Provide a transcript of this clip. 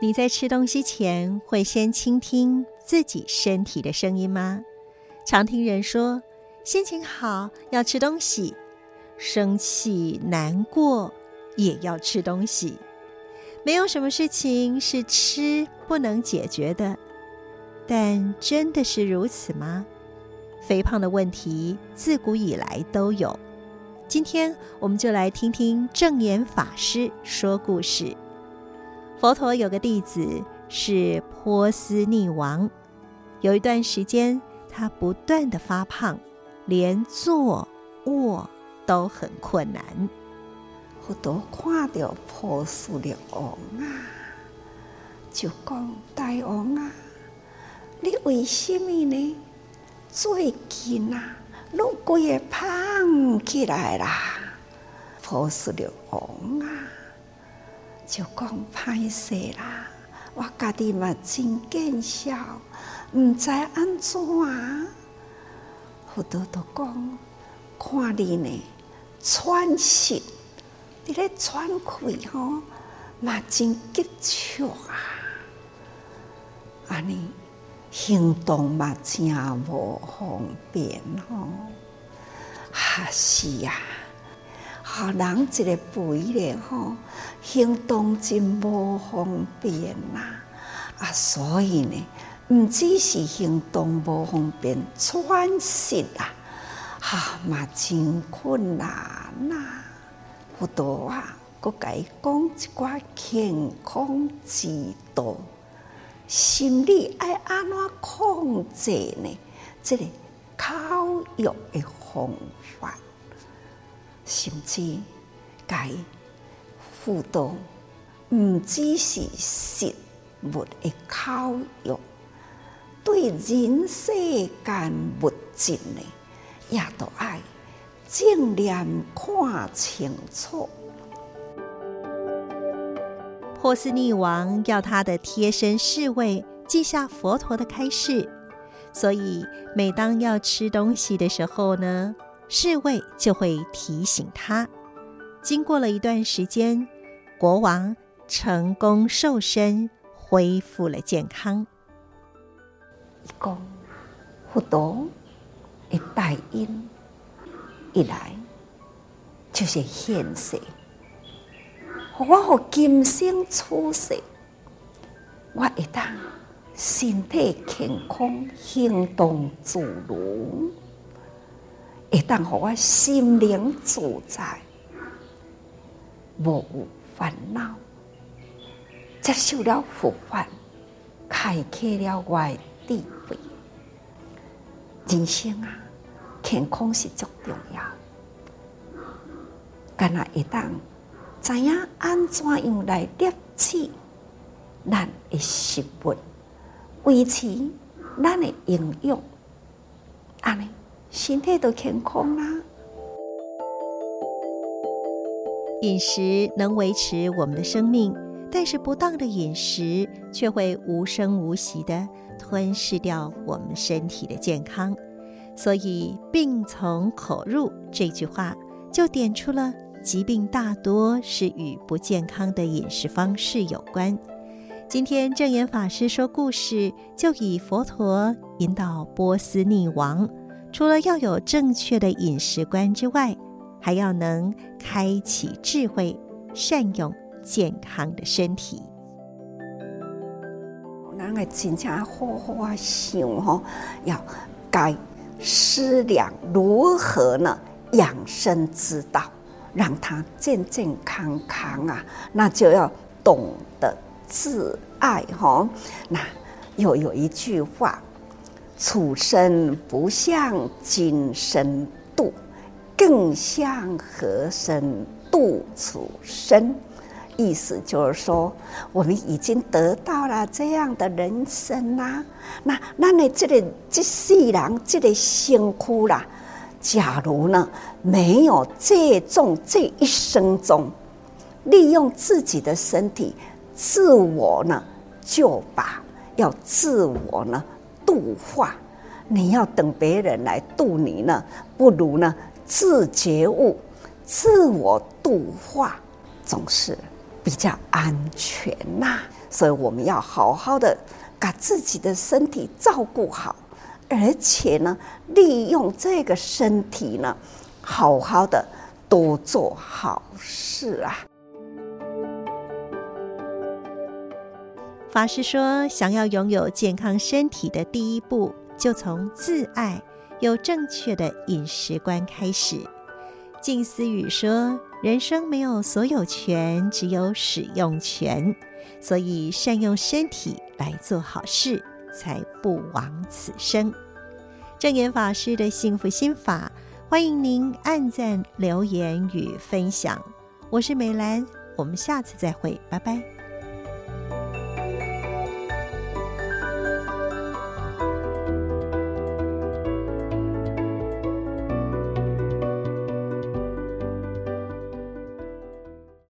你在吃东西前会先倾听自己身体的声音吗？常听人说，心情好要吃东西，生气难过也要吃东西。没有什么事情是吃不能解决的，但真的是如此吗？肥胖的问题自古以来都有。今天我们就来听听证严法师说故事。佛陀有个弟子是波斯匿王，有一段时间他不断地发胖，连坐卧都很困难。佛陀看到波斯匿王啊，就讲：“大王啊，你为什么呢？最近啊，你规个胖起来啦？”波斯匿王啊。就讲歹势啦，我家己嘛真见笑，毋知安怎啊？佛陀都讲，看你呢，喘息，你咧喘气吼，嘛真急促啊！安尼行动嘛真无方便吼，哈是呀。啊人一个肥咧吼，行动真无方便呐啊！所以呢，毋只是行动无方便，喘息啊，哈嘛真困难呐。佛陀啊，搁甲伊讲一寡健康之道，心理爱安怎控制呢？这个口欲的方法。甚至该辅导，毋只是食物的烤肉，对人世间物质呢，也都爱尽量看清楚。波斯匿王要他的贴身侍卫记下佛陀的开示，所以每当要吃东西的时候呢，侍卫就会提醒他。经过了一段时间，国王成功瘦身，恢复了健康。一个佛陀一带音一来，就是现世。我和今生出世，我一旦身体健康，行动自如。会当让我心灵自在，无有烦恼，接受了佛法，开启了我的智慧。人生啊，健康是最重要。干那会当知影安怎样来摄取咱的食物，维持咱的营养，安尼。身体都健康啦。饮食能维持我们的生命，但是不当的饮食却会无声无息地吞噬掉我们身体的健康。所以“病从口入”这句话就点出了疾病大多是与不健康的饮食方式有关。今天证言法师说故事，就以佛陀引导波斯匿王。除了要有正确的饮食观之外，还要能开启智慧，善用健康的身体。人个真正好好啊想吼，要该思量如何呢养生之道，让他健健康康啊，那就要懂得自爱吼。那又有一句话。处身不向今生度，更向何生度处生？意思就是说，我们已经得到了这样的人生啦、那那你这个这世人这个辛苦啦，假如呢没有借重这一生中，利用自己的身体自我呢救拔，要自我呢。度化，你要等别人来度你呢，不如呢自觉悟、自我度化，总是比较安全呐、所以我们要好好的把自己的身体照顾好，而且呢，利用这个身体呢，好好的多做好事啊。法师说，想要拥有健康身体的第一步，就从自爱、有正确的饮食观开始。静思语说，人生没有所有权，只有使用权。所以，善用身体来做好事，才不枉此生。证严法师的幸福心法，欢迎您按赞、留言与分享。我是美兰，我们下次再会，拜拜。